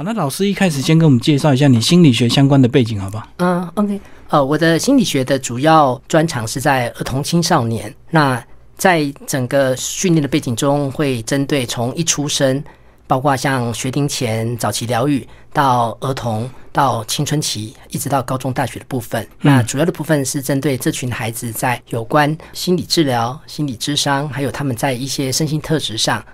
好，那老师一开始先跟我们介绍一下你心理学相关的背景，好不好？嗯，OK，呃，我的心理学的主要专长是在儿童青少年。那在整个训练的背景中，会针对从一出生，包括像学龄前、早期疗愈，到儿童，到青春期，一直到高中、大学的部分。那主要的部分是针对这群孩子在有关心理治疗、心理智商，还有他们在一些身心特质上。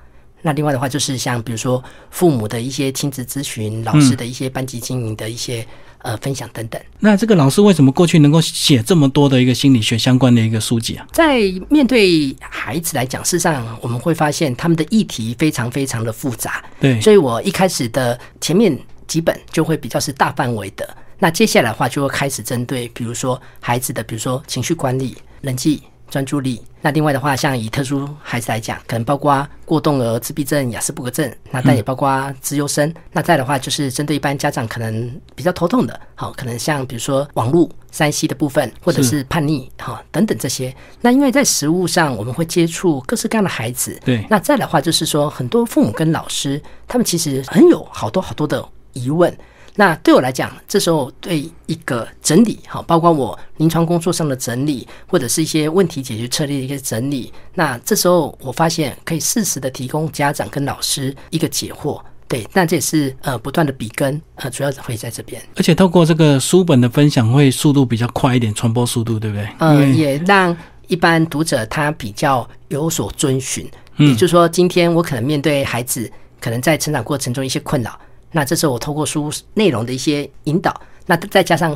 那另外的话，就是像比如说父母的一些亲子咨询、老师的一些班级经营的一些呃分享等等。那这个老师为什么过去能够写这么多的一个心理学相关的一个书籍啊？在面对孩子来讲，事实上我们会发现他们的议题非常非常的复杂。对，所以我一开始的前面几本就会比较是大范围的。那接下来的话，就会开始针对比如说孩子的，比如说情绪管理、人际。专注力。那另外的话，像以特殊孩子来讲，可能包括过动儿、自闭症、雅斯伯格症，那但也包括自优生。那再的话，就是针对一般家长可能比较头痛的，好，可能像比如说网络、山西的部分，或者是叛逆，哈，等等这些。那因为在实物上，我们会接触各式各样的孩子，对。那再的话，就是说很多父母跟老师，他们其实很有好多好多的疑问。那对我来讲，这时候对一个整理，好，包括我临床工作上的整理，或者是一些问题解决策略的一些整理。那这时候我发现可以适时的提供家长跟老师一个解惑，对，那这也是呃不断的比跟，呃，主要会在这边。而且透过这个书本的分享，会速度比较快一点，传播速度对不对？呃，也让一般读者他比较有所遵循。也就是说，今天我可能面对孩子，可能在成长过程中一些困扰。那这时候我透过书内容的一些引导，那再加上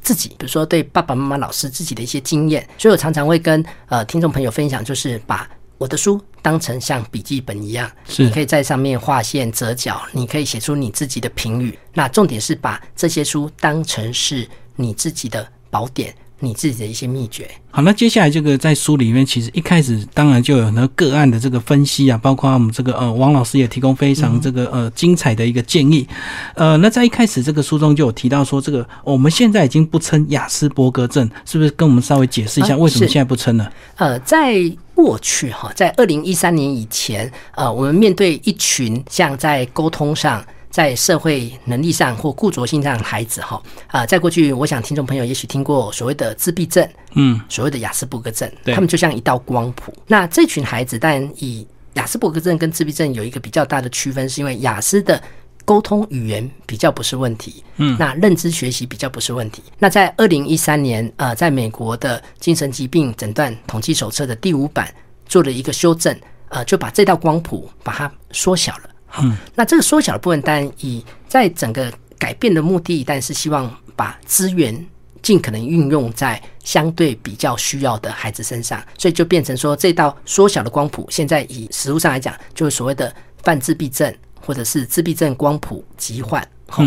自己，比如说对爸爸妈妈、老师自己的一些经验，所以我常常会跟呃听众朋友分享，就是把我的书当成像笔记本一样，你可以在上面划线、折角，你可以写出你自己的评语。那重点是把这些书当成是你自己的宝典。你自己的一些秘诀。好，那接下来这个在书里面，其实一开始当然就有很多个案的这个分析啊，包括我们这个呃王老师也提供非常这个呃精彩的一个建议。呃，那在一开始这个书中就有提到说，这个我们现在已经不称雅斯伯格症，是不是跟我们稍微解释一下为什么现在不称呢？呃，在过去哈，在二零一三年以前，呃，我们面对一群像在沟通上。在社会能力上或固着性上的孩子，哈啊，在过去，我想听众朋友也许听过所谓的自闭症，嗯，所谓的雅斯伯格症，他们就像一道光谱。那这群孩子，但以雅斯伯格症跟自闭症有一个比较大的区分，是因为雅思的沟通语言比较不是问题，嗯，那认知学习比较不是问题。那在二零一三年，呃，在美国的精神疾病诊断统计手册的第五版做了一个修正，呃，就把这道光谱把它缩小了。嗯，那这个缩小的部分，当然以在整个改变的目的，但是希望把资源尽可能运用在相对比较需要的孩子身上，所以就变成说，这道缩小的光谱，现在以实物上来讲，就是所谓的泛自闭症，或者是自闭症光谱疾患，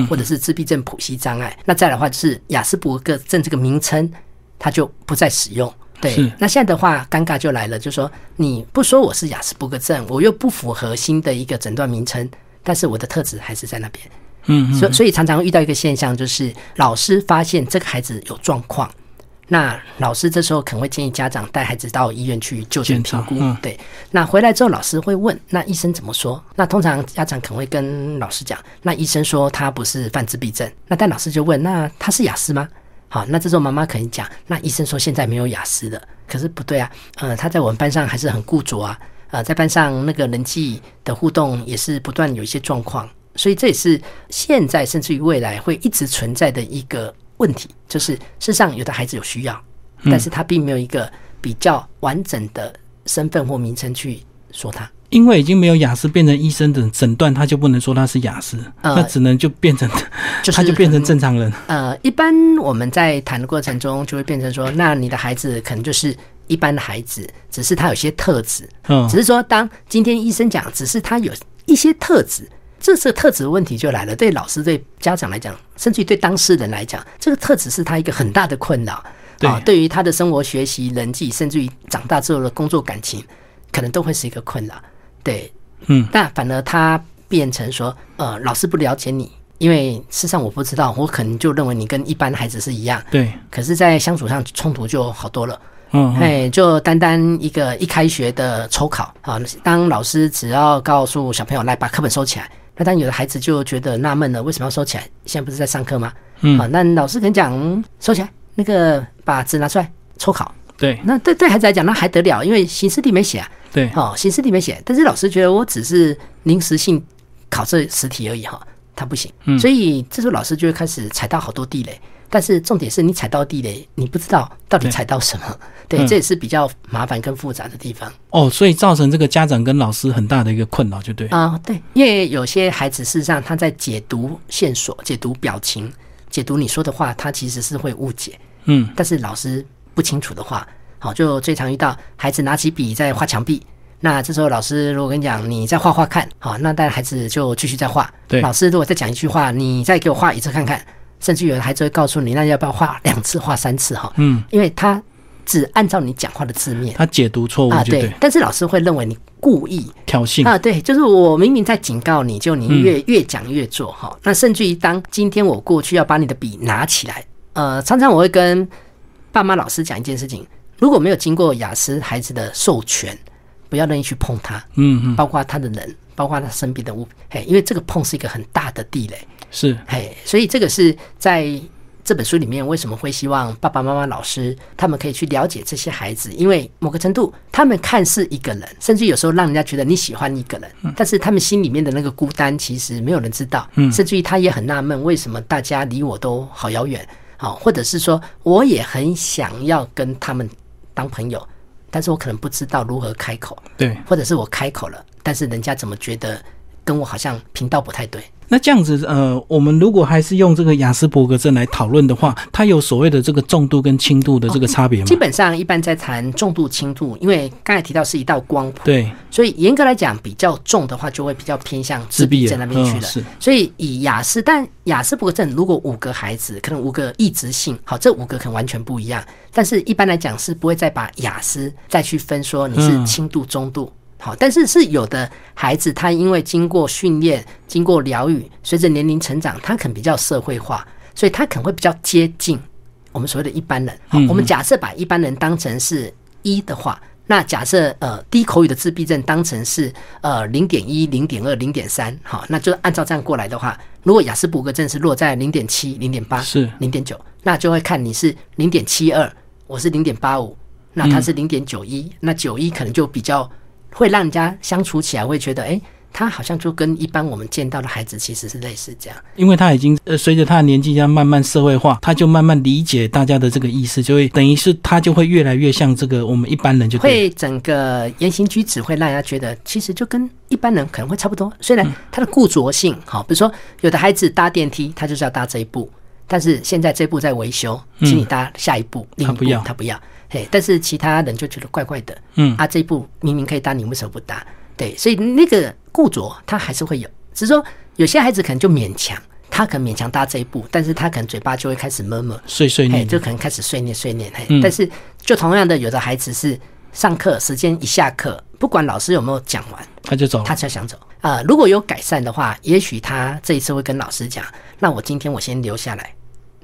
或者是自闭症谱系障碍。那再的话，就是雅斯伯格症这个名称，它就不再使用。对，那现在的话，尴尬就来了，就是说你不说我是雅斯伯格症，我又不符合新的一个诊断名称，但是我的特质还是在那边。嗯，所所以常常遇到一个现象，就是老师发现这个孩子有状况，那老师这时候可能会建议家长带孩子到医院去就诊评估。对，那回来之后老师会问，那医生怎么说？那通常家长可能会跟老师讲，那医生说他不是泛自闭症，那但老师就问，那他是雅思吗？好，那这时候妈妈可能讲，那医生说现在没有雅思的，可是不对啊，呃，他在我们班上还是很固着啊，呃，在班上那个人际的互动也是不断有一些状况，所以这也是现在甚至于未来会一直存在的一个问题，就是事实上有的孩子有需要，但是他并没有一个比较完整的身份或名称去说他。因为已经没有雅思变成医生的诊断，他就不能说他是雅思，那只能就变成，他就变成正常人。呃，一般我们在谈的过程中，就会变成说，那你的孩子可能就是一般的孩子，只是他有些特质，嗯，只是说当今天医生讲，只是他有一些特质，这是特质的问题就来了。对老师、对家长来讲，甚至于对当事人来讲，这个特质是他一个很大的困扰啊。对于他的生活、学习、人际，甚至于长大之后的工作、感情，可能都会是一个困扰。对，嗯，但反而他变成说，呃，老师不了解你，因为事实上我不知道，我可能就认为你跟一般孩子是一样，对，可是，在相处上冲突就好多了，嗯，哎，就单单一个一开学的抽考啊，当老师只要告诉小朋友来把课本收起来，那当有的孩子就觉得纳闷了，为什么要收起来？现在不是在上课吗？嗯。啊，那老师可能讲嗯收起来，那个把纸拿出来抽考。对那对对孩子来讲，那还得了，因为形式题没写啊。对，哦，形式题没写，但是老师觉得我只是临时性考这十题而已哈，他不行，嗯所以这时候老师就会开始踩到好多地雷。但是重点是你踩到地雷，你不知道到底踩到什么，对，嗯这也是比较麻烦跟复杂的地方哦，所以造成这个家长跟老师很大的一个困扰，就对。啊、对，因为有些孩子事实上他在解读线索、解读表情、解读你说的话，他其实是会误解。嗯，但是老师不清楚的话，好，就最常遇到孩子拿起笔在画墙壁。那这时候老师如果跟你讲，你再画画看，好，那但孩子就继续在画。对老师如果再讲一句话，你再给我画一次看看，甚至有的孩子会告诉你，那要不要画两次、画三次哈？嗯，因为他只按照你讲话的字面他解读错误啊，就对，但是老师会认为你故意挑衅。啊，对，就是我明明在警告你，就你越、越讲越做哈。那甚至于当今天我过去要把你的笔拿起来，呃，常常我会跟爸妈、老师讲一件事情：如果没有经过雅思孩子的授权，不要任意去碰他，嗯嗯，包括他的人，包括他身边的物品，嘿，因为这个碰是一个很大的地雷，是。嘿，所以这个是在这本书里面为什么会希望爸爸妈妈、老师他们可以去了解这些孩子，因为某个程度，他们看似一个人，甚至有时候让人家觉得你喜欢一个人，但是他们心里面的那个孤单，其实没有人知道，嗯。甚至于他也很纳闷，为什么大家离我都好遥远，好，或者是说我也很想要跟他们当朋友，但是我可能不知道如何开口，对。或者是我开口了，但是人家怎么觉得跟我好像频道不太对。那这样子，呃，我们如果还是用这个雅斯伯格症来讨论的话，它有所谓的这个重度跟轻度的这个差别吗？基本上一般在谈重度、轻度，因为刚才提到是一道光谱，对，所以严格来讲，比较重的话就会比较偏向自闭症那边去了。嗯是所以以雅斯，但雅斯伯格症如果五个孩子，可能五个异质性，好，这五个可能完全不一样。但是一般来讲是不会再把雅斯再去分说你是嗯轻度、中度。好，但是是有的孩子，他因为经过训练、经过疗愈，随着年龄成长，他可能比较社会化，所以他可能会比较接近我们所谓的一般人。好，我们假设把一般人当成是一的话，那假设呃低口语的自闭症当成是呃零点一、零点二、零点三，好，那就按照这样过来的话，如果雅斯伯格症是落在零点七、零点八、是。零点九，那就会看你是零点七二，我是零点八五，那他是零点九一，那九一可能就比较会让人家相处起来会觉得，哎、他好像就跟一般我们见到的孩子其实是类似这样。因为他已经呃随着他的年纪这样慢慢社会化，他就慢慢理解大家的这个意思，就会等于是他就会越来越像这个我们一般人就。会整个言行举止会让人家觉得，其实就跟一般人可能会差不多。虽然他的固着性，好，比如说有的孩子搭电梯，他就是要搭这一步，但是现在这步在维修，请你搭下一步，另一步他不要他不要，嘿，但是其他人就觉得怪怪的，嗯啊，这一步明明可以搭，你为什么不搭？对，所以那个固着他还是会有，只是说有些孩子可能就勉强。他可能勉强搭这一步，但是他可能嘴巴就会开始闷闷，碎碎念就可能开始碎念碎念，嘿，嗯但是就同样的，有的孩子是上课时间一下课，不管老师有没有讲完，他就走。他才想走。啊、如果有改善的话，也许他这一次会跟老师讲，那我今天我先留下来，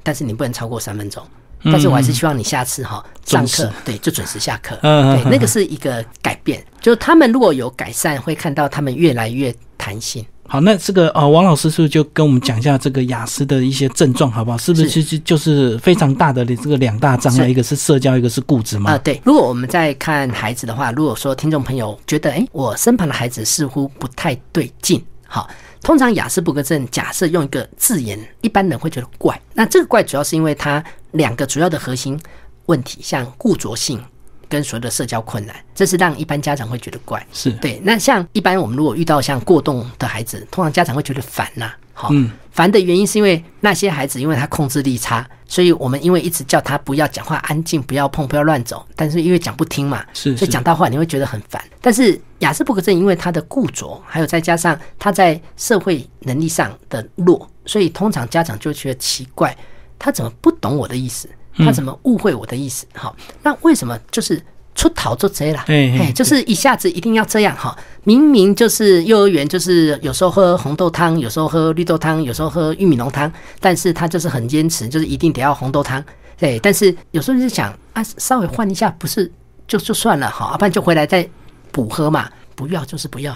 但是你不能超过三分钟。但是我还是希望你下次哈上课对就准时下课，嗯嗯对，那个是一个改变。就他们如果有改善，会看到他们越来越弹性。好，那这个呃，王老师是不是就跟我们讲一下这个雅思的一些症状，好不好？是不是是其实就是非常大的这个两大障碍，一个是社交，一个是固执啊、嘛？对。如果我们在看孩子的话，如果说听众朋友觉得，哎，我身旁的孩子似乎不太对劲，好，通常雅斯伯格症假设用一个字眼，一般人会觉得怪。那这个怪主要是因为它两个主要的核心问题，像固着性跟所有的社交困难，这是让一般家长会觉得怪。是，对，那像一般我们如果遇到像过动的孩子，通常家长会觉得烦呐、好、嗯烦的原因是因为那些孩子因为他控制力差，所以我们因为一直叫他不要讲话、安静、不要碰、不要乱走，但是因为讲不听嘛，是是所以讲到话你会觉得很烦。但是雅斯伯格症因为他的固着，还有再加上他在社会能力上的弱，所以通常家长就觉得奇怪，他怎么不懂我的意思？他怎么误会我的意思？好，那为什么就是出逃就这啦？哎，就是一下子一定要这样哈。明明就是幼儿园，就是有时候喝红豆汤，有时候喝绿豆汤，有时候喝玉米浓汤，但是他就是很坚持，就是一定得要红豆汤。对，但是有时候就想啊，稍微换一下，不是就就算了哈，要不然就回来再补喝嘛。不要就是不要，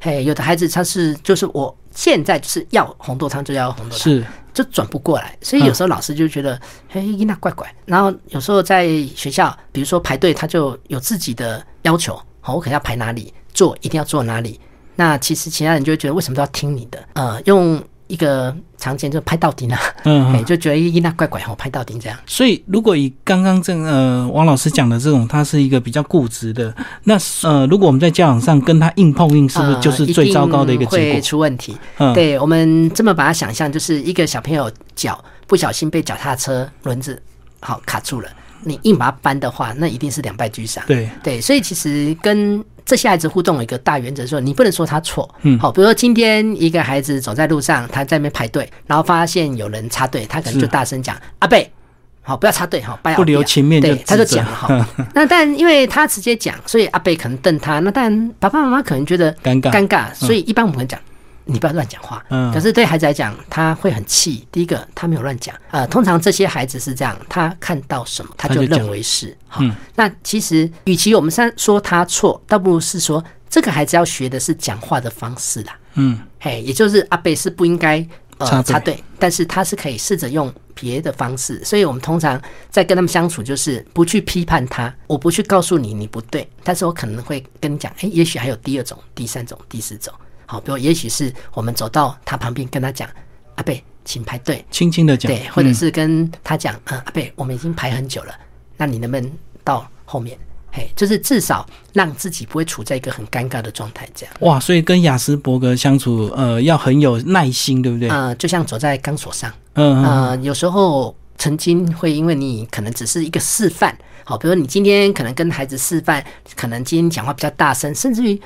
嘿，有的孩子他是就是我现在就是要红豆汤就要红豆汤，是就转不过来，所以有时候老师就觉得，嘿，那怪怪。然后有时候在学校，比如说排队，他就有自己的要求，好，我可能要排哪里，坐一定要坐哪里。那其实其他人就会觉得，为什么都要听你的？呃，用。一个常见就拍到底了，嗯，就觉得一那怪怪吼，拍到底这样。所以如果以刚刚这呃王老师讲的这种，他是一个比较固执的，那呃，如果我们在教养上跟他硬碰硬，是不是就是最糟糕的一个结果？会出问题。对我们这么把它想象，就是一个小朋友脚不小心被脚踏车轮子好卡住了，你硬把它搬的话，那一定是两败俱伤。对对，所以其实跟。这些孩子互动有一个大原则，说你不能说他错，嗯，好，比如说今天一个孩子走在路上，他在那边排队，然后发现有人插队，他可能就大声讲：“阿贝，好，不要插队，哈，不留情面。”对，他就讲了哈。那但因为他直接讲，所以阿贝可能瞪他。那但爸爸妈妈可能觉得尴尬，尴尬，所以一般我们讲。你不要乱讲话。嗯。可是对孩子来讲，他会很气。第一个，他没有乱讲。呃，通常这些孩子是这样，他看到什么，他就认为是。嗯。那其实，与其我们三说他错，倒不如是说这个孩子要学的是讲话的方式啦。嗯。嘿，也就是阿贝是不应该呃插队，但是他是可以试着用别的方式。所以我们通常在跟他们相处，就是不去批判他，我不去告诉你你不对，但是我可能会跟你讲，哎，也许还有第二种、第三种、第四种。好，比如也许是我们走到他旁边，跟他讲：“阿贝，请排队。”轻轻的讲，对，或者是跟他讲：“嗯，阿贝，我们已经排很久了，那你能不能到后面？”嘿，就是至少让自己不会处在一个很尴尬的状态，这样。哇，所以跟雅斯伯格相处，呃，要很有耐心，对不对？呃，就像走在钢索上。嗯呃，有时候曾经会因为你可能只是一个示范，好，比如你今天可能跟孩子示范，可能今天讲话比较大声，甚至于。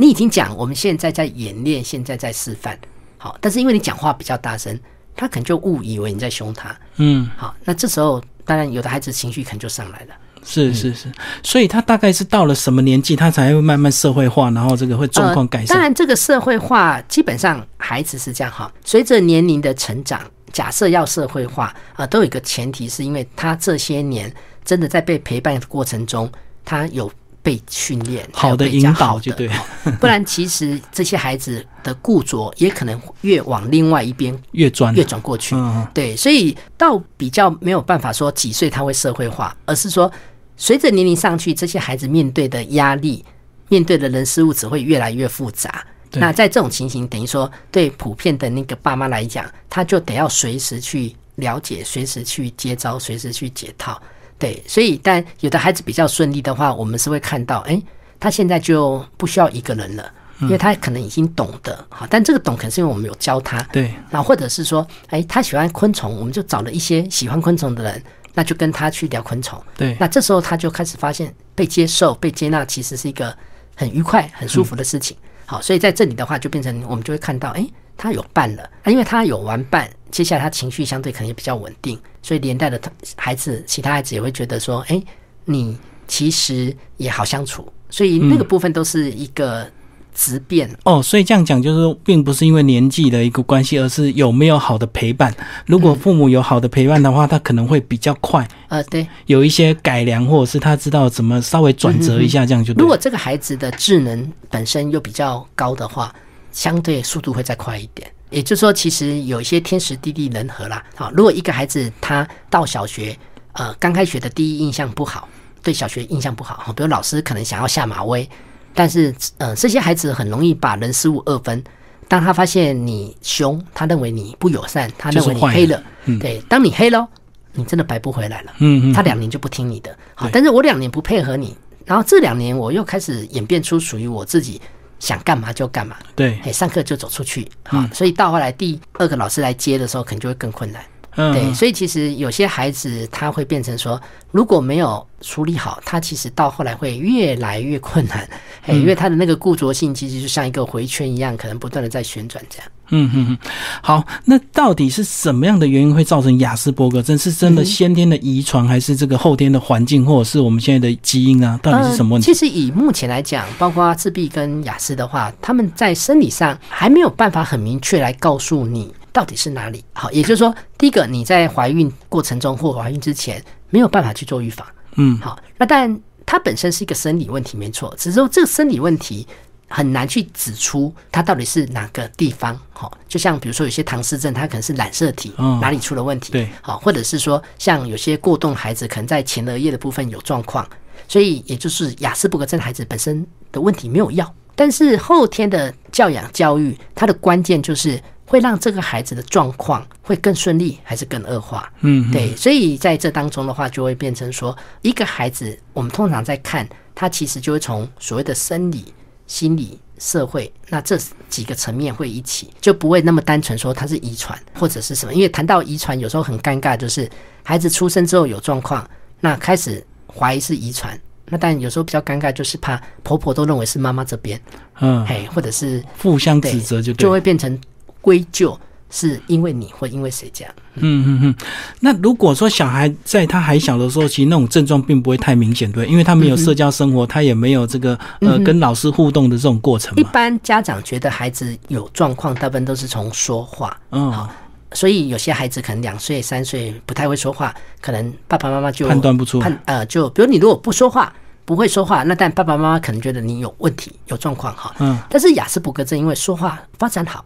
你已经讲，我们现在在演练，现在在示范，好，但是因为你讲话比较大声，他可能就误以为你在凶他，嗯，好，那这时候当然有的孩子情绪可能就上来了，是是是，所以他大概是到了什么年纪，他才会慢慢社会化，然后这个会状况改善。当然，这个社会化基本上孩子是这样哈，随着年龄的成长，假设要社会化啊，都有一个前提，是因为他这些年真的在被陪伴的过程中，他有。被训练好的引导就对，不然其实这些孩子的固着也可能越往另外一边 越转越转过去。对，所以倒比较没有办法说几岁他会社会化，而是说随着年龄上去，这些孩子面对的压力、面对的人事物只会越来越复杂。那在这种情形，等于说对普遍的那个爸妈来讲，他就得要随时去了解，随时去接招，随时去解套。对，所以但有的孩子比较顺利的话，我们是会看到，哎，他现在就不需要一个人了，因为他可能已经懂得哈。但这个懂，可能是因为我们有教他。对，那或者是说，哎，他喜欢昆虫，我们就找了一些喜欢昆虫的人，那就跟他去聊昆虫。对，那这时候他就开始发现被接受、被接纳，其实是一个很愉快、很舒服的事情。好，所以在这里的话，就变成我们就会看到，哎。他有伴了，因为他有玩伴，接下来他情绪相对可能也比较稳定，所以连带的孩子，其他孩子也会觉得说，哎，你其实也好相处，所以那个部分都是一个质变哦。所以这样讲就是，并不是因为年纪的一个关系，而是有没有好的陪伴。如果父母有好的陪伴的话，他可能会比较快。呃，对，有一些改良，或者是他知道怎么稍微转折一下，这样就。如果这个孩子的智能本身又比较高的话。相对速度会再快一点，也就是说，其实有一些天时地利人和啦。好，如果一个孩子他到小学，呃，刚开学的第一印象不好，对小学印象不好，比如老师可能想要下马威，但是，呃，这些孩子很容易把人事物二分。当他发现你凶，他认为你不友善，他认为你黑了。对，当你黑了，你真的白不回来了。嗯嗯，他两年就不听你的。好，但是我两年不配合你，然后这两年我又开始演变出属于我自己。想干嘛就干嘛，对，哎，上课就走出去，好，所以到后来第二个老师来接的时候，可能就会更困难，对，所以其实有些孩子他会变成说，如果没有处理好，他其实到后来会越来越困难，哎，因为他的那个固着性其实就像一个回圈一样，可能不断的在旋转这样。嗯哼哼，好，那到底是什么样的原因会造成雅斯伯格症？是真的先天的遗传，还是这个后天的环境，或者是我们现在的基因啊？到底是什么问题？其实以目前来讲，包括自闭跟雅思的话，他们在生理上还没有办法很明确来告诉你到底是哪里。好，也就是说，第一个你在怀孕过程中或怀孕之前没有办法去做预防。嗯，好，那但它本身是一个生理问题，没错，只是说这个生理问题。很难去指出它到底是哪个地方。好，就像比如说有些唐氏症，它可能是染色体哪里出了问题，对，好，或者是说像有些过动孩子，可能在前额叶的部分有状况，所以也就是雅斯伯格症孩子本身的问题没有药，但是后天的教养教育，它的关键就是会让这个孩子的状况会更顺利，还是更恶化？嗯，对，所以在这当中的话，就会变成说，一个孩子，我们通常在看他，其实就会从所谓的生理、心理。社会那这几个层面会一起，就不会那么单纯说它是遗传或者是什么。因为谈到遗传，有时候很尴尬，就是孩子出生之后有状况，那开始怀疑是遗传。那但有时候比较尴尬，就是怕婆婆都认为是妈妈这边，嗯，嘿，或者是互相指责，就就会变成归咎。是因为你，或因为谁这样？嗯嗯嗯。那如果说小孩在他还小的时候，其实那种症状并不会太明显，对，因为他没有社交生活，他也没有这个呃跟老师互动的这种过程。一般家长觉得孩子有状况，大部分都是从说话。嗯，所以有些孩子可能两岁、三岁不太会说话，可能爸爸妈妈就判断不出。判呃，就比如你如果不说话，不会说话，那但爸爸妈妈可能觉得你有问题、有状况哈。嗯。但是雅斯伯格症因为说话发展好。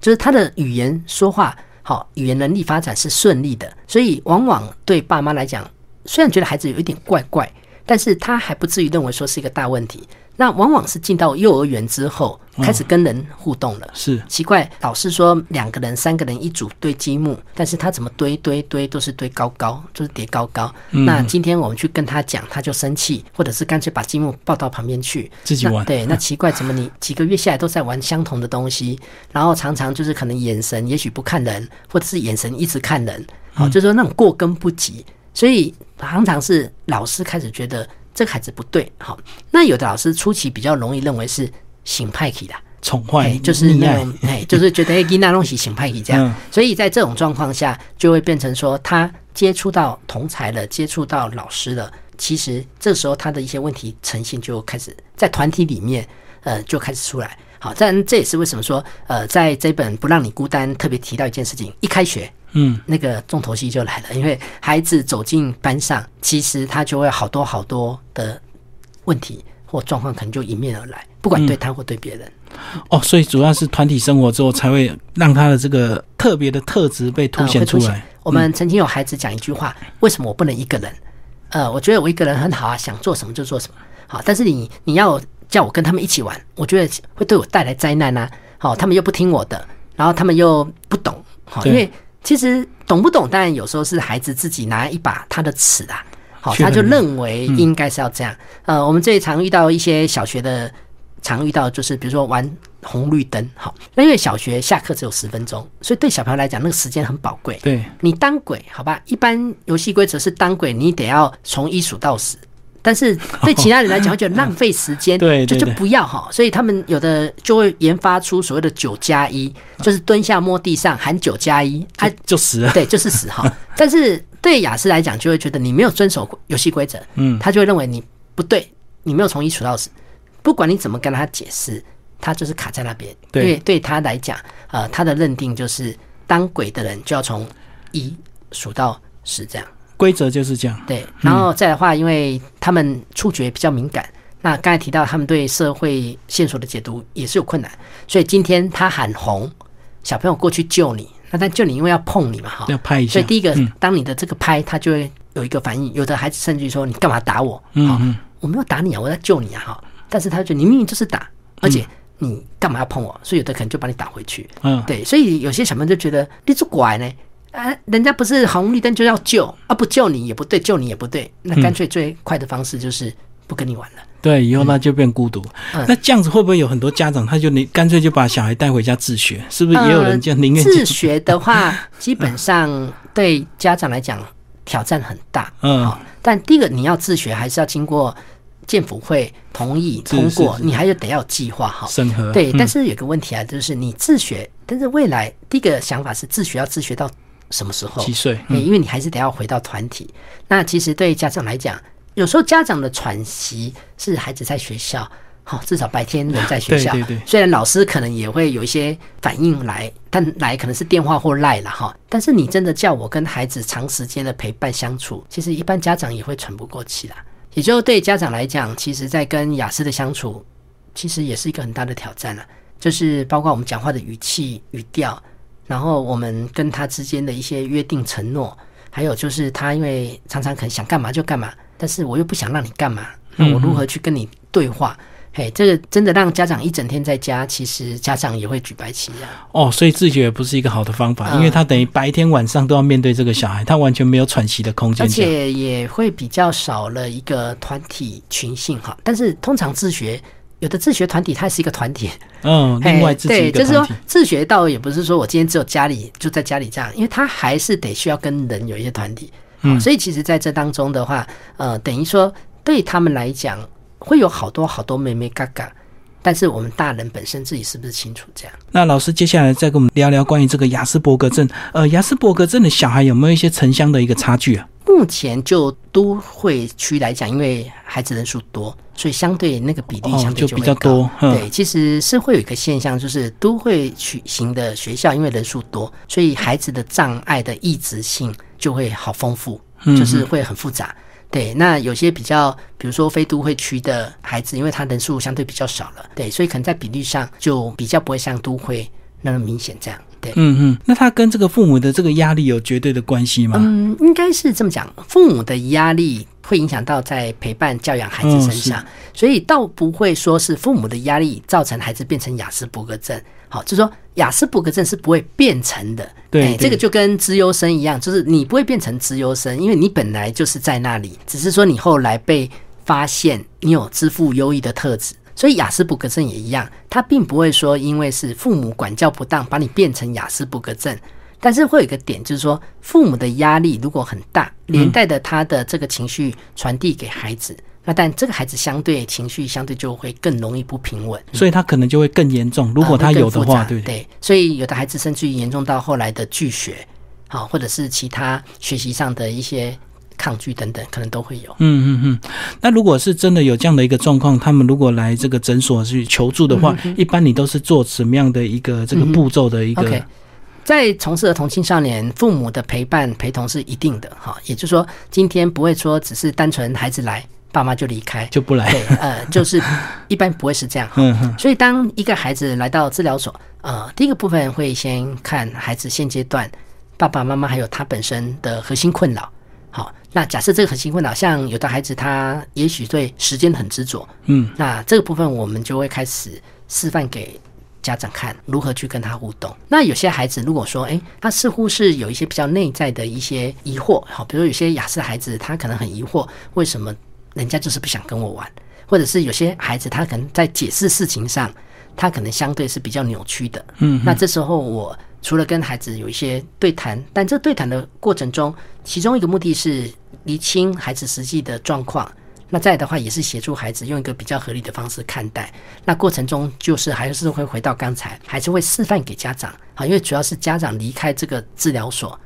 就是他的语言说话好，语言能力发展是顺利的，所以往往对爸妈来讲，虽然觉得孩子有一点怪怪，但是他还不至于认为说是一个大问题。那往往是进到幼儿园之后，开始跟人互动了。是奇怪，老师说两个人、三个人一组堆积木，但是他怎么堆堆堆都是堆高高，就是叠高高。那今天我们去跟他讲，他就生气，或者是干脆把积木抱到旁边去自己玩。对，那 奇怪，怎么你几个月下来都在玩相同的东西，然后常常就是可能眼神也许不看人，或者是眼神一直看人，好，就是说那种过跟不及，所以常常是老师开始觉得。这个孩子不对，好，那有的老师初期比较容易认为是醒派体的宠坏，就是那种哎，就是觉得哎，伊娜东西醒派体这样，所以在这种状况下，就会变成说他接触到同才了，接触到老师了，其实这时候他的一些问题呈现就开始在团体里面，呃，就开始出来。好，但这也是为什么说，呃，在这本不让你孤单特别提到一件事情，一开学。嗯，那个重头戏就来了，因为孩子走进班上，其实他就会好多好多的问题或状况，可能就迎面而来，不管对他或对别人。哦，所以主要是团体生活之后，才会让他的这个特别的特质被凸显出来。我们曾经有孩子讲一句话：为什么我不能一个人？呃，我觉得我一个人很好啊，想做什么就做什么。好，但是你你要叫我跟他们一起玩，我觉得会对我带来灾难啊。好，他们又不听我的，然后他们又不懂。好，因为。其实懂不懂，当然有时候是孩子自己拿一把他的尺啊，好，他就认为应该是要这样。呃，我们最常遇到一些小学的，常遇到就是比如说玩红绿灯，好，那因为小学下课只有十分钟，所以对小朋友来讲，那个时间很宝贵。对，你当鬼好吧？一般游戏规则是当鬼，你得要从一数到十。但是对其他人来讲，觉得浪费时间，对，就就不要哈。所以他们有的就会研发出所谓的九加一，就是蹲下摸地上喊九加一，啊，就死了，对，就是死哈。但是对雅思来讲，就会觉得你没有遵守游戏规则，嗯，他就会认为你不对，你没有从一数到十，不管你怎么跟他解释，他就是卡在那边。对，对他来讲，呃，他的认定就是当鬼的人就要从一数到十这样。规则就是这样。对，然后再的话，因为他们触觉比较敏感，那刚才提到他们对社会线索的解读也是有困难，所以今天他喊红，小朋友过去救你，那但救你因为要碰你嘛，哈，要拍一下。所以第一个，当你的这个拍，他就会有一个反应。有的孩子甚至说：“你干嘛打我？”嗯我没有打你啊，我在救你啊，哈。但是他觉得你明明就是打，而且你干嘛要碰我？所以有的可能就把你打回去。嗯，对，所以有些小朋友就觉得你是拐呢。啊，人家不是红绿灯就要救啊，不救你也不对，救你也不对，那干脆最快的方式就是不跟你玩了。对，以后那就变孤独。那这样子会不会有很多家长，他就你干脆就把小孩带回家自学？是不是也有人就宁愿自学的话，基本上对家长来讲挑战很大。嗯，但第一个你要自学，还是要经过建府会同意通过，你还是得要计划好审核。对，但是有个问题啊，就是你自学，但是未来第一个想法是自学要自学到。什么时候？几岁？因为你还是得要回到团体。那其实对家长来讲，有时候家长的喘息是孩子在学校，好，至少白天人在学校。对对对。虽然老师可能也会有一些反应来，但来可能是电话或赖了哈。但是你真的叫我跟孩子长时间的陪伴相处，其实一般家长也会喘不过气啦。也就对家长来讲，其实在跟雅思的相处，其实也是一个很大的挑战了，就是包括我们讲话的语气、语调，然后我们跟他之间的一些约定承诺，还有就是他因为常常可能想干嘛就干嘛，但是我又不想让你干嘛，那我如何去跟你对话？嘿，这个真的让家长一整天在家，其实家长也会举白旗啊。哦，所以自觉不是一个好的方法，因为他等于白天晚上都要面对这个小孩，他完全没有喘息的空间，而且也会比较少了一个团体群性哈。但是通常自学有的自学团体，它是一个团体，嗯，另外自对，就是说自学倒也不是说我今天只有家里就在家里这样，因为他还是得需要跟人有一些团体。嗯，所以其实在这当中的话，呃，等于说对他们来讲。会有好多好多妹妹嘎嘎，但是我们大人本身自己是不是清楚这样？那老师接下来再跟我们聊聊关于这个雅斯伯格症。呃，雅斯伯格症的小孩有没有一些城乡的一个差距啊？目前就都会区来讲，因为孩子人数多，所以相对那个比例相对就比较多。对，其实是会有一个现象，就是都会区型的学校，因为人数多，所以孩子的障碍的异质性就会好丰富，就是会很复杂。对，那有些比较，比如说非都会区的孩子，因为他人数相对比较少了，对，所以可能在比例上就比较不会像都会那么明显这样。对，嗯嗯，那他跟这个父母的这个压力有绝对的关系吗？嗯，应该是这么讲，父母的压力会影响到在陪伴教养孩子身上，所以倒不会说是父母的压力造成孩子变成雅斯伯格症。好，就是说雅斯伯格症是不会变成的。对，这个就跟资优生一样，就是你不会变成资优生，因为你本来就是在那里，只是说你后来被发现你有支付优异的特质。所以雅斯伯格症也一样，它并不会说因为是父母管教不当把你变成雅斯伯格症，但是会有一个点，就是说父母的压力如果很大，连带的他的这个情绪传递给孩子，那但这个孩子相对情绪相对就会更容易不平稳，所以他可能就会更严重。如果他有的话，对对，所以有的孩子甚至于严重到后来的拒学，好，或者是其他学习上的一些。抗拒等等，可能都会有。嗯嗯嗯。那如果是真的有这样的一个状况，他们如果来这个诊所去求助的话，一般你都是做什么样的一个这个步骤的一个在从事儿童青少年，父母的陪伴陪同是一定的哈。也就是说，今天不会说只是单纯孩子来，爸妈就离开就不来。对，呃，就是一般不会是这样。嗯嗯。所以，当一个孩子来到治疗所，呃，第一个部分会先看孩子现阶段爸爸妈妈还有他本身的核心困扰。好，那假设这个核心困扰，像有的孩子他也许对时间很执着，嗯，那这个部分我们就会开始示范给家长看如何去跟他互动。那有些孩子如果说，哎，他似乎是有一些比较内在的一些疑惑，好，比如有些雅思孩子他可能很疑惑，为什么人家就是不想跟我玩，或者是有些孩子他可能在解释事情上，他可能相对是比较扭曲的，嗯，那这时候我。除了跟孩子有一些对谈，但这对谈的过程中，其中一个目的是厘清孩子实际的状况。那再的话，也是协助孩子用一个比较合理的方式看待。那过程中，就是还是会回到刚才，还是会示范给家长啊，因为主要是家长离开这个治疗所，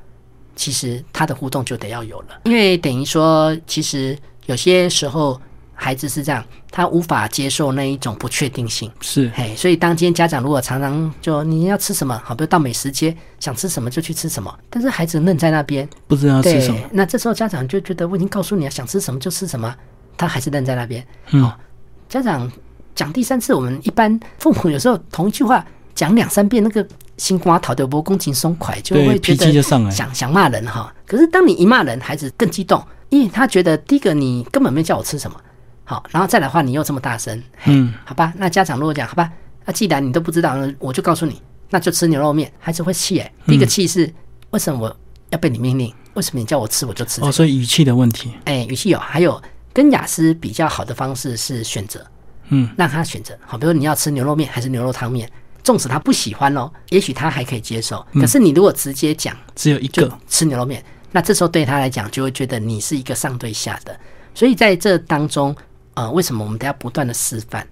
其实他的互动就得要有了。因为等于说，其实有些时候。孩子是这样，他无法接受那一种不确定性，是嘿，所以当今天家长如果常常就你要吃什么，好，比如到美食街想吃什么就去吃什么，但是孩子愣在那边，不知道吃什么，那这时候家长就觉得我已经告诉你了，想吃什么就吃什么，他还是愣在那边。嗯，家长讲第三次，我们一般父母有时候同一句话讲两三遍，那个心瓜讨得不公情松快，就会脾气就上来，想想骂人哈。可是当你一骂人，孩子更激动，因为他觉得第一个你根本没叫我吃什么。好，然后再来的话，你又这么大声，嗯，好吧，那家长如果讲，好吧，那既然你都不知道，我就告诉你，那就吃牛肉面，孩子会气哎。第一个气是为什么我要被你命令？为什么你叫我吃我就吃？哦，所以语气的问题。哎，语气有，还有跟雅思比较好的方式是选择，嗯，让他选择。好，比如你要吃牛肉面还是牛肉汤面，纵使他不喜欢哦，也许他还可以接受。可是你如果直接讲只有一个吃牛肉面，那这时候对他来讲就会觉得你是一个上对下的。所以在这当中。呃，为什么我们都要不断的示范，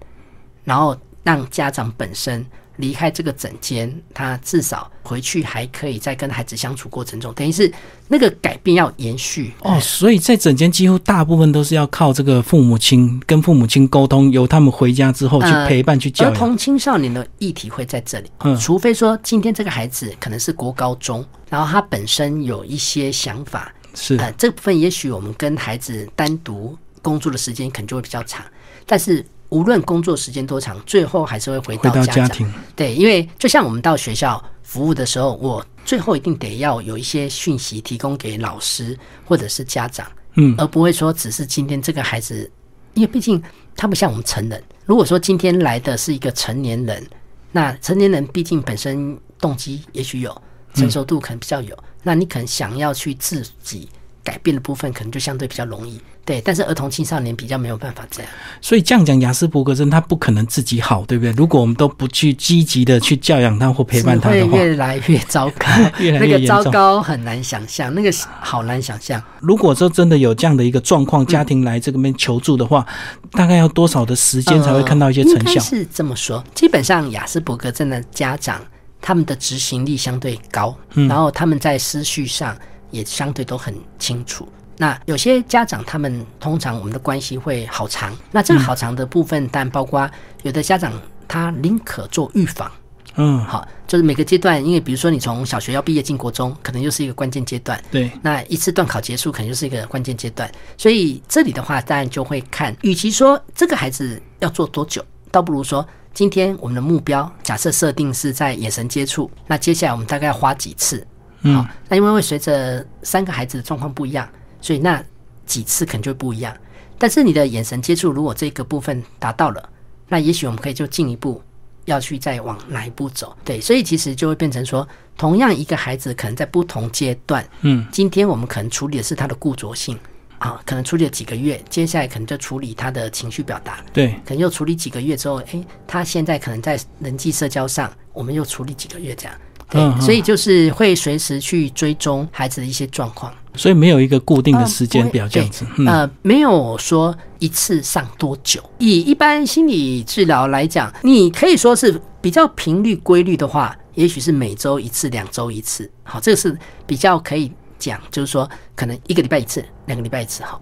然后让家长本身离开这个整间，他至少回去还可以在跟孩子相处过程中，等于是那个改变要延续哦。所以在整间几乎大部分都是要靠这个父母亲跟父母亲沟通，由他们回家之后去陪伴去教。儿童青少年的议题会在这里，嗯，除非说今天这个孩子可能是国高中，然后他本身有一些想法，是这部分也许我们跟孩子单独。工作的时间可能就会比较长，但是无论工作时间多长，最后还是会回回到。家庭，对，因为就像我们到学校服务的时候，我最后一定得要有一些讯息提供给老师或者是家长，嗯而不会说只是今天这个孩子，因为毕竟他不像我们成人。如果说今天来的是一个成年人，那成年人毕竟本身动机也许有，成熟度可能比较有，那你可能想要去自己改变的部分，可能就相对比较容易。对，但是儿童青少年比较没有办法这样。所以这样讲，雅斯伯格症他不可能自己好，对不对？如果我们都不去积极的去教养他或陪伴他只的话，会越来越糟糕，越来那个越糟糕很难想象，那个好难想象。如果说真的有这样的一个状况，家庭来这个边求助的话，大概要多少的时间才会看到一些成效？是这么说，基本上雅斯伯格症的家长，他们的执行力相对高，嗯然后他们在思绪上也相对都很清楚。那有些家长，他们通常我们的关系会好长。那这个好长的部分，但包括有的家长他宁可做预防，嗯，好，就是每个阶段，因为比如说你从小学要毕业进国中，可能又是一个关键阶段。对，那一次段考结束，可能就是一个关键阶段。所以这里的话，当然就会看，与其说这个孩子要做多久，倒不如说今天我们的目标假设设定是在眼神接触，那接下来我们大概要花几次？嗯好，那因为会随着三个孩子的状况不一样，所以那几次可能就不一样。但是你的眼神接触如果这个部分达到了，那也许我们可以就进一步要去再往哪一步走。对，所以其实就会变成说，同样一个孩子可能在不同阶段，嗯，今天我们可能处理的是他的固着性啊，可能处理了几个月，接下来可能就处理他的情绪表达，对，可能又处理几个月之后，诶，他现在可能在人际社交上，我们又处理几个月这样。对，所以就是会随时去追踪孩子的一些状况。所以没有一个固定的时间表这样子。嗯，呃，没有说一次上多久。以一般心理治疗来讲，你可以说是比较频率规律的话，也许是每周一次、两周一次。好，这个是比较可以讲，就是说可能一个礼拜一次、两个礼拜一次。好，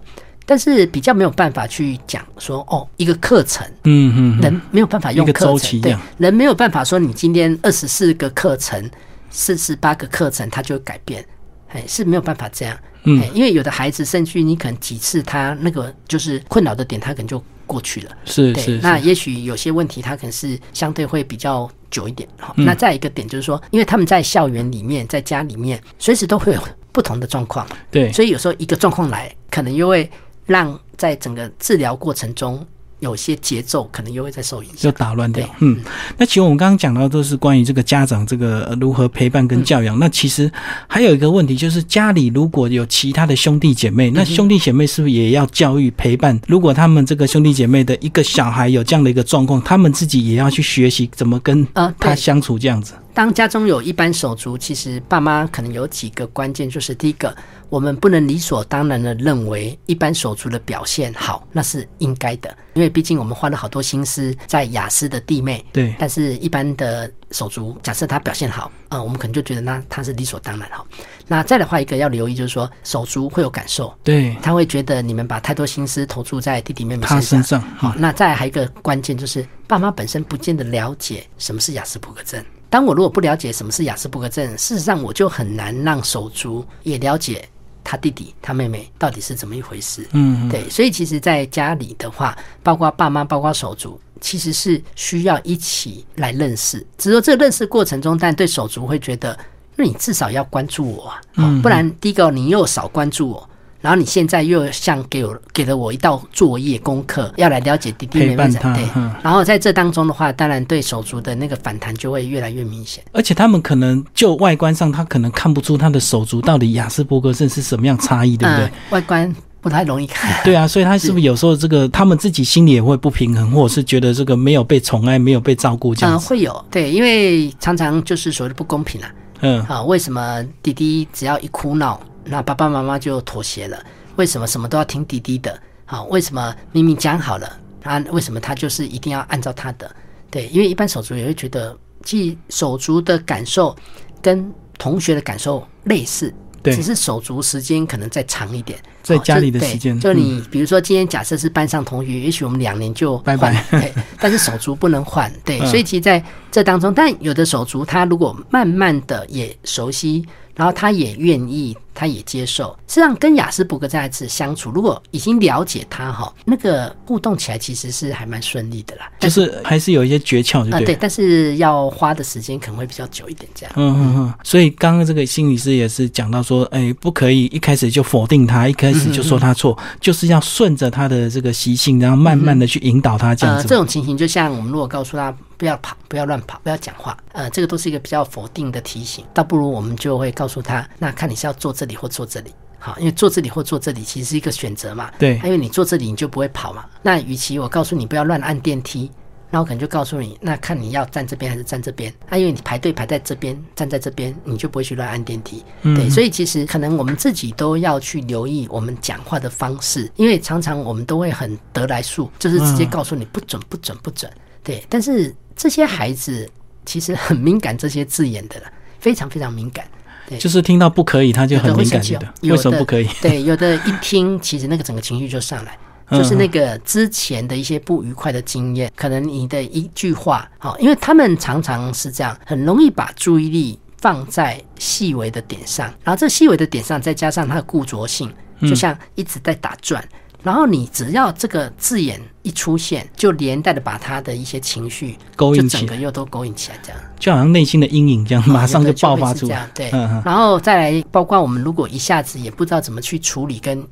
但是比较没有办法去讲说哦，一个课程。嗯嗯嗯，人没有办法用一个课程，对周期一样，人没有办法说你今天二十四个课程、四十八个课程，它就改变，哎，是没有办法这样，嗯。哎，因为有的孩子甚至于你可能几次他那个就是困扰的点，他可能就过去了，对，是是是，那也许有些问题他可能是相对会比较久一点，好，嗯。那再一个点就是说，因为他们在校园里面，在家里面，随时都会有不同的状况，对，所以有时候一个状况来，可能又会让在整个治疗过程中有些节奏可能又会再受影响就。打乱掉。嗯，那其实我们刚刚讲到都是关于这个家长这个呃如何陪伴嗯跟教养。那其实还有一个问题就是，家里如果有其他的兄弟姐妹，嗯那兄弟姐妹是不是也要教育陪伴？如果他们这个兄弟姐妹的一个小孩有这样的一个状况，他们自己也要去学习怎么跟他相处这样子。当家中有一般手足，其实爸妈可能有几个关键，就是第一个，我们不能理所当然的认为一般手足的表现好，那是应该的，因为毕竟我们花了好多心思在雅思的弟妹，对，但是一般的手足，假设他表现好，呃，我们可能就觉得那他是理所当然哈。那再的话，一个要留意就是说，手足会有感受，对，他会觉得你们把太多心思投注在弟弟妹妹身上身。上，好，那再来还有一个关键就是，爸妈本身不见得了解什么是雅思普格症。当我如果不了解什么是雅斯伯格症，事实上我就很难让手足也了解他弟弟、他妹妹到底是怎么一回事。嗯，嗯对，所以其实，在家里的话，包括爸妈、包括手足，其实是需要一起来认识。只是说这个认识过程中，但对手足会觉得，那你至少要关注我啊，不然第一个你又少关注我。然后你现在又像给我给了我一道作业功课，要来了解弟弟妹妹陪伴他对嗯，然后在这当中的话，当然对手足的那个反弹就会越来越明显。而且他们可能就外观上，他可能看不出他的手足到底雅斯伯格症是什么样差异，对不对？嗯外观不太容易看。对啊，所以他是不是有时候这个他们自己心里也会不平衡，或者是觉得这个没有被宠爱、没有被照顾这样嗯，子？会有对，因为常常就是所谓的不公平啊。嗯，啊，为什么弟弟只要一哭闹，那爸爸妈妈就妥协了？为什么什么都要听弟弟的？好，为什么明明讲好了，他为什么他就是一定要按照他的？对，因为一般手足也会觉得，其实手足的感受跟同学的感受类似，对只是手足时间可能再长一点。好在家里的时间就你比如说今天假设是班上同学，也许我们两年就拜拜换对，但是手足不能换，对，嗯所以其实在这当中，但有的手足他如果慢慢的也熟悉然后他也愿意，他也接受。实际上，跟雅斯伯格这孩子相处，如果已经了解他哈，那个互动起来其实是还蛮顺利的啦。就是还是有一些诀窍，对不对？对，但是要花的时间可能会比较久一点，这样。嗯嗯嗯。所以刚刚这个心理师也是讲到说，哎，不可以一开始就否定他，一开始就说他错，就是要顺着他的这个习性，然后慢慢的去引导他这样子。这种情形就像我们如果告诉他。不要跑，不要乱跑，不要讲话。呃，这个都是一个比较否定的提醒。倒不如我们就会告诉他，那看你是要坐这里或坐这里。好，因为坐这里或坐这里其实是一个选择嘛。对。因为你坐这里，你就不会跑嘛。那与其我告诉你不要乱按电梯，那我可能就告诉你，那看你要站这边还是站这边。那因为你排队排在这边，站在这边，你就不会去乱按电梯。对。所以其实可能我们自己都要去留意我们讲话的方式，因为常常我们都会很得来速，就是直接告诉你不准、不准、不准。对。但是。这些孩子其实很敏感这些字眼的了，非常非常敏感。对，就是听到不可以，他就很敏感的。为什么不可以？对，有的一听，其实那个整个情绪就上来，就是那个之前的一些不愉快的经验，可能你的一句话，好，因为他们常常是这样，很容易把注意力放在细微的点上，然后这细微的点上再加上它的固着性，就像一直在打转。然后你只要这个字眼一出现，就连带的把他的一些情绪勾引起来，整个又都勾引起来，这样就好像内心的阴影这样，马上就爆发出来。对，然后再来，包括我们如果一下子也不知道怎么去处理跟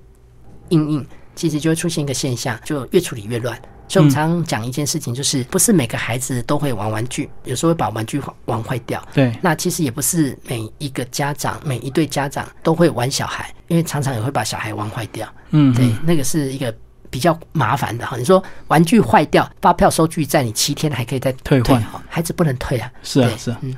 应应，其实就会出现一个现象，就越处理越乱。所以我们常常讲一件事情，就是不是每个孩子都会玩玩具，有时候会把玩具玩坏掉。对，那其实也不是每一个家长、每一对家长都会玩小孩，因为常常也会把小孩玩坏掉。嗯，对，那个是一个。比较麻烦的哈，你说玩具坏掉，发票收据在你七天还可以再退换，孩子不能退啊。是啊，是啊。嗯，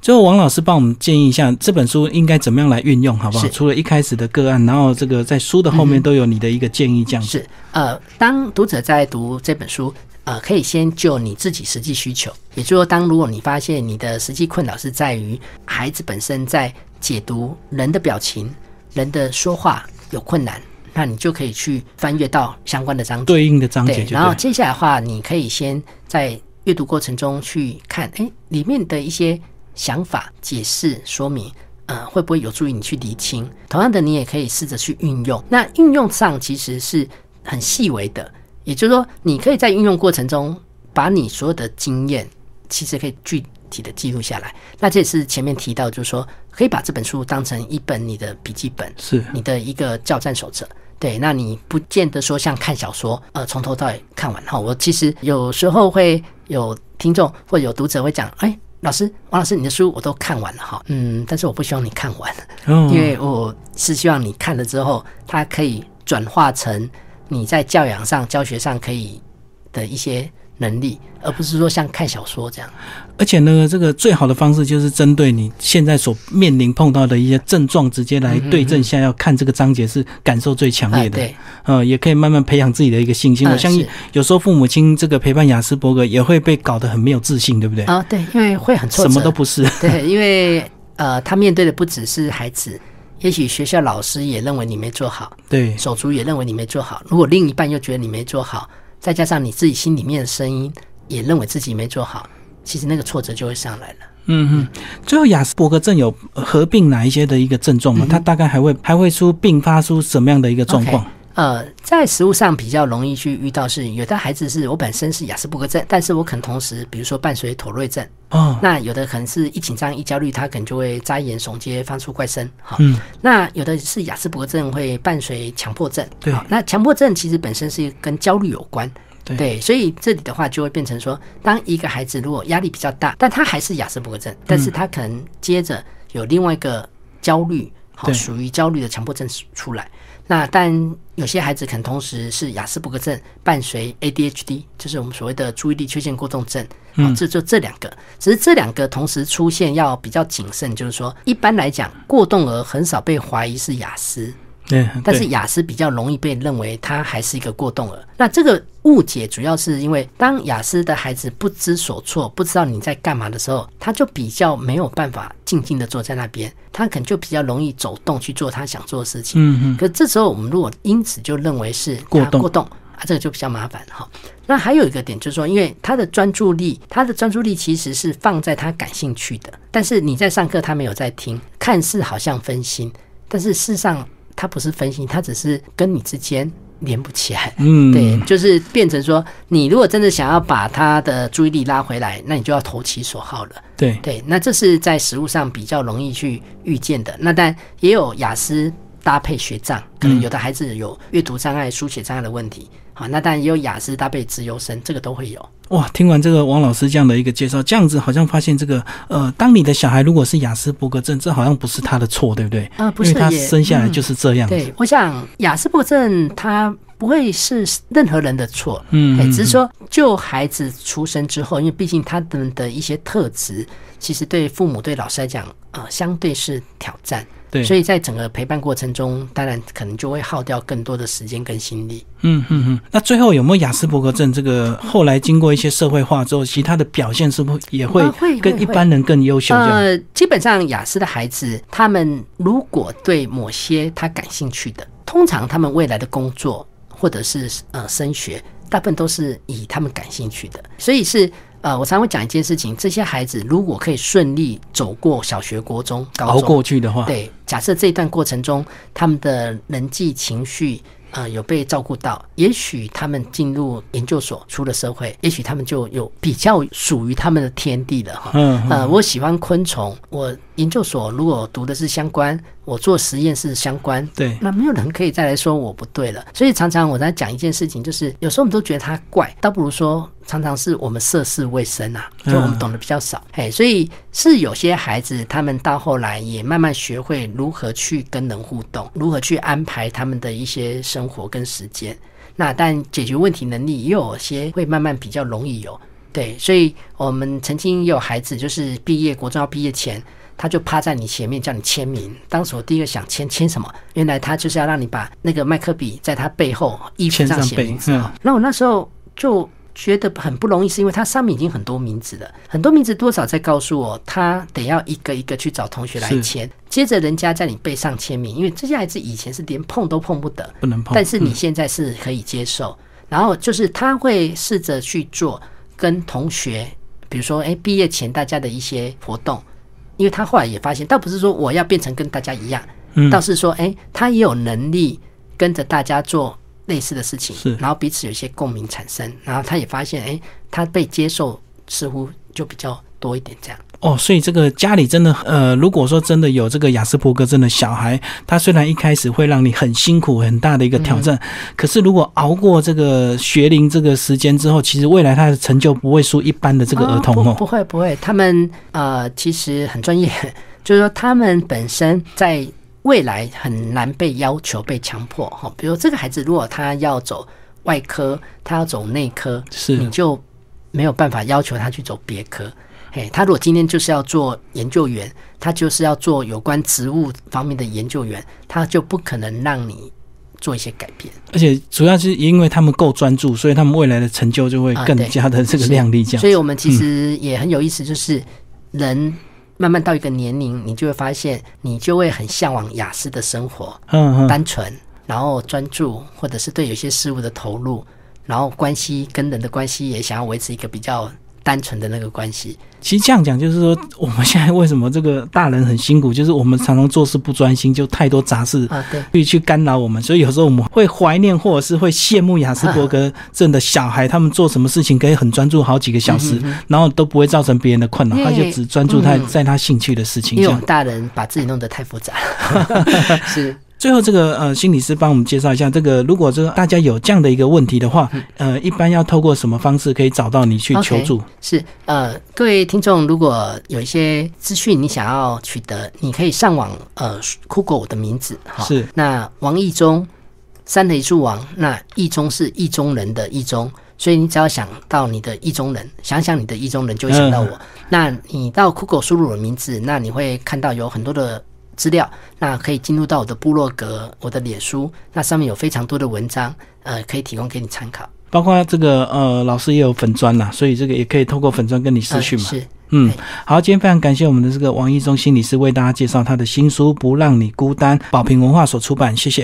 最后王老师帮我们建议一下，这本书应该怎么样来运用，好不好？除了一开始的个案，然后这个在书的后面都有你的一个建议，这样是。呃，当读者在读这本书，呃，可以先就你自己实际需求，也就是说，当如果你发现你的实际困扰是在于孩子本身在解读人的表情、人的说话有困难。那你就可以去翻阅到相关的章节，对应的章节。然后接下来的话，你可以先在阅读过程中去看，哎，里面的一些想法、解释、说明，呃，会不会有助于你去理清？同样的，你也可以试着去运用。那运用上其实是很细微的，也就是说，你可以在运用过程中，把你所有的经验，其实可以具体的记录下来。那这也是前面提到，就是说，可以把这本书当成一本你的笔记本，是你的一个教战手册。对，那你不见得说像看小说，呃，从头到尾看完哈。我其实有时候会有听众或者有读者会讲，哎，老师，王老师，你的书我都看完了哈，嗯，但是我不希望你看完，因为我是希望你看了之后，它可以转化成你在教养上、教学上可以的一些。能力，而不是说像看小说这样。而且呢，这个最好的方式就是针对你现在所面临碰到的一些症状，直接来对症下药。看这个章节是感受最强烈的。对，呃，也可以慢慢培养自己的一个信心。我相信有时候父母亲这个陪伴雅斯伯格也会被搞得很没有自信，对不对？啊，对，因为会很挫折，什么都不是。对，因为呃，他面对的不只是孩子，也许学校老师也认为你没做好，对，手足也认为你没做好。如果另一半又觉得你没做好。再加上你自己心里面的声音也认为自己没做好，其实那个挫折就会上来了。嗯嗯。最后，雅斯伯格症有合并哪一些的一个症状吗？它大概还会还会出并发出什么样的一个状况？呃，在食物上比较容易去遇到是，有的孩子是我本身是雅斯伯格症，但是我可能同时，比如说伴随妥瑞症。哦。那有的可能是一紧张一焦虑，他可能就会眨眼耸肩发出怪声。好。嗯。那有的是雅斯伯格症会伴随强迫症。对。那强迫症其实本身是跟焦虑有关。对。所以这里的话就会变成说，当一个孩子如果压力比较大，但他还是雅斯伯格症，但是他可能接着有另外一个焦虑，好，属于焦虑的强迫症出来。那但有些孩子可能同时是雅斯伯格症伴随 ADHD，就是我们所谓的注意力缺陷过动症。嗯，这就这两个，只是这两个同时出现要比较谨慎，就是说一般来讲，过动儿很少被怀疑是雅思。对，但是雅思比较容易被认为他还是一个过动儿。那这个误解主要是因为，当雅思的孩子不知所措、不知道你在干嘛的时候，他就比较没有办法静静的坐在那边，他可能就比较容易走动去做他想做的事情。嗯嗯。可这时候我们如果因此就认为是过动，过动。啊，这个就比较麻烦哈。那还有一个点就是说，因为他的专注力，他的专注力其实是放在他感兴趣的，但是你在上课，他没有在听，看似好像分心，但是事实上他不是分心，他只是跟你之间连不起来。嗯，对，就是变成说，你如果真的想要把他的注意力拉回来，那你就要投其所好了。对，对，那这是在食物上比较容易去预见的。那但也有雅思搭配学障，可能有的孩子有阅读障碍、书写障碍的问题。好，那当然也有雅思搭配自由生，这个都会有。哇，听完这个王老师这样的一个介绍，这样子好像发现这个呃，当你的小孩如果是雅思伯格症，这好像不是他的错，对不对？啊、不因为他生下来就是这样子。对，我想雅思伯格症他不会是任何人的错，嗯只是说就孩子出生之后，因为毕竟他们的一些特质，其实对父母对老师来讲，呃，相对是挑战。对所以在整个陪伴过程中，当然可能就会耗掉更多的时间跟心力。嗯嗯嗯。那最后有没有雅斯伯格症？这个后来经过一些社会化之后，其他的表现是不是也会跟一般人更优秀？呃，基本上雅思的孩子，他们如果对某些他感兴趣的，通常他们未来的工作或者是呃升学，大部分都是以他们感兴趣的，所以是。呃，我常会讲一件事情：这些孩子如果可以顺利走过小学、国中、高熬中，过去的话，对，假设这一段过程中，他们的人际情绪呃有被照顾到，也许他们进入研究所，出了社会，也许他们就有比较属于他们的天地了哈。嗯嗯呃，我喜欢昆虫，我研究所如果读的是相关，我做实验是相关，对那没有人可以再来说我不对了。所以常常我在讲一件事情，就是有时候我们都觉得他怪，倒不如说常常是我们涉世未深啊，就我们懂得比较少。哎、所以是有些孩子他们到后来也慢慢学会如何去跟人互动，如何去安排他们的一些生活跟时间。那但解决问题能力也有些会慢慢比较容易有。对，所以我们曾经也有孩子，就是毕业国中要毕业前，他就趴在你前面叫你签名。当时我第一个想签签什么？原来他就是要让你把那个麦克笔在他背后衣服上写名字啊。那我那时候就觉得很不容易，是因为它上面已经很多名字了，很多名字多少在告诉我，他得要一个一个去找同学来签，接着人家在你背上签名，因为这些孩子以前是连碰都碰不得，不能碰。但是你嗯现在是可以接受，然后就是他会试着去做跟同学，比如说，哎，毕业前大家的一些活动，因为他后来也发现，倒不是说我要变成跟大家一样，嗯倒是说，哎，他也有能力跟着大家做类似的事情，是然后彼此有一些共鸣产生，然后他也发现，哎，他被接受似乎就比较多一点这样。哦，所以这个家里真的，呃，如果说真的有这个雅斯伯格症的小孩，他虽然一开始会让你很辛苦、很大的一个挑战，嗯可是如果熬过这个学龄这个时间之后，其实未来他的成就不会输一般的这个儿童哦。不不会不会，他们呃其实很专业，就是说他们本身在未来很难被要求、被强迫哈。比如这个孩子如果他要走外科，他要走内科，是你就没有办法要求他去走别科。嘿，他如果今天就是要做研究员，他就是要做有关植物方面的研究员，他就不可能让你做一些改变。而且主要是因为他们够专注，所以他们未来的成就就会更加的这个是亮丽。这样所以我们其实也很有意思，就是人慢慢到一个年龄，你就会发现，你就会很向往雅思的生活，嗯嗯，单纯，然后专注，或者是对有些事物的投入，然后关系跟人的关系也想要维持一个比较单纯的那个关系。其实这样讲就是说，我们现在为什么这个大人很辛苦，就是我们常常做事不专心，就太多杂事啊，对。去去干扰我们，所以有时候我们会怀念或者是会羡慕雅斯伯格症的小孩，他们做什么事情可以很专注好几个小时，然后都不会造成别人的困扰，他就只专注在嗯在他兴趣的事情。因为我们，大人把自己弄得太复杂了，是最后这个呃心理师帮我们介绍一下，这个如果这个大家有这样的一个问题的话，呃，一般要透过什么方式可以找到你去求助？是呃，各位听众，如果有一些资讯你想要取得，你可以上网呃酷狗我的名字哈，是。那王义中，三雷柱王，那义中是意中人的意中，所以你只要想到你的意中人，想想你的意中人，就会想到我。那你到酷狗输入我的名字，那你会看到有很多的资料，那可以进入到我的部落格、我的脸书，那上面有非常多的文章，呃，可以提供给你参考。包括这个呃老师也有粉砖啦，所以这个也可以透过粉砖跟你私讯嘛。呃、是。嗯，好，今天非常感谢我们的这个王一中心理师为大家介绍他的新书《不让你孤单》，宝瓶文化所出版，谢谢。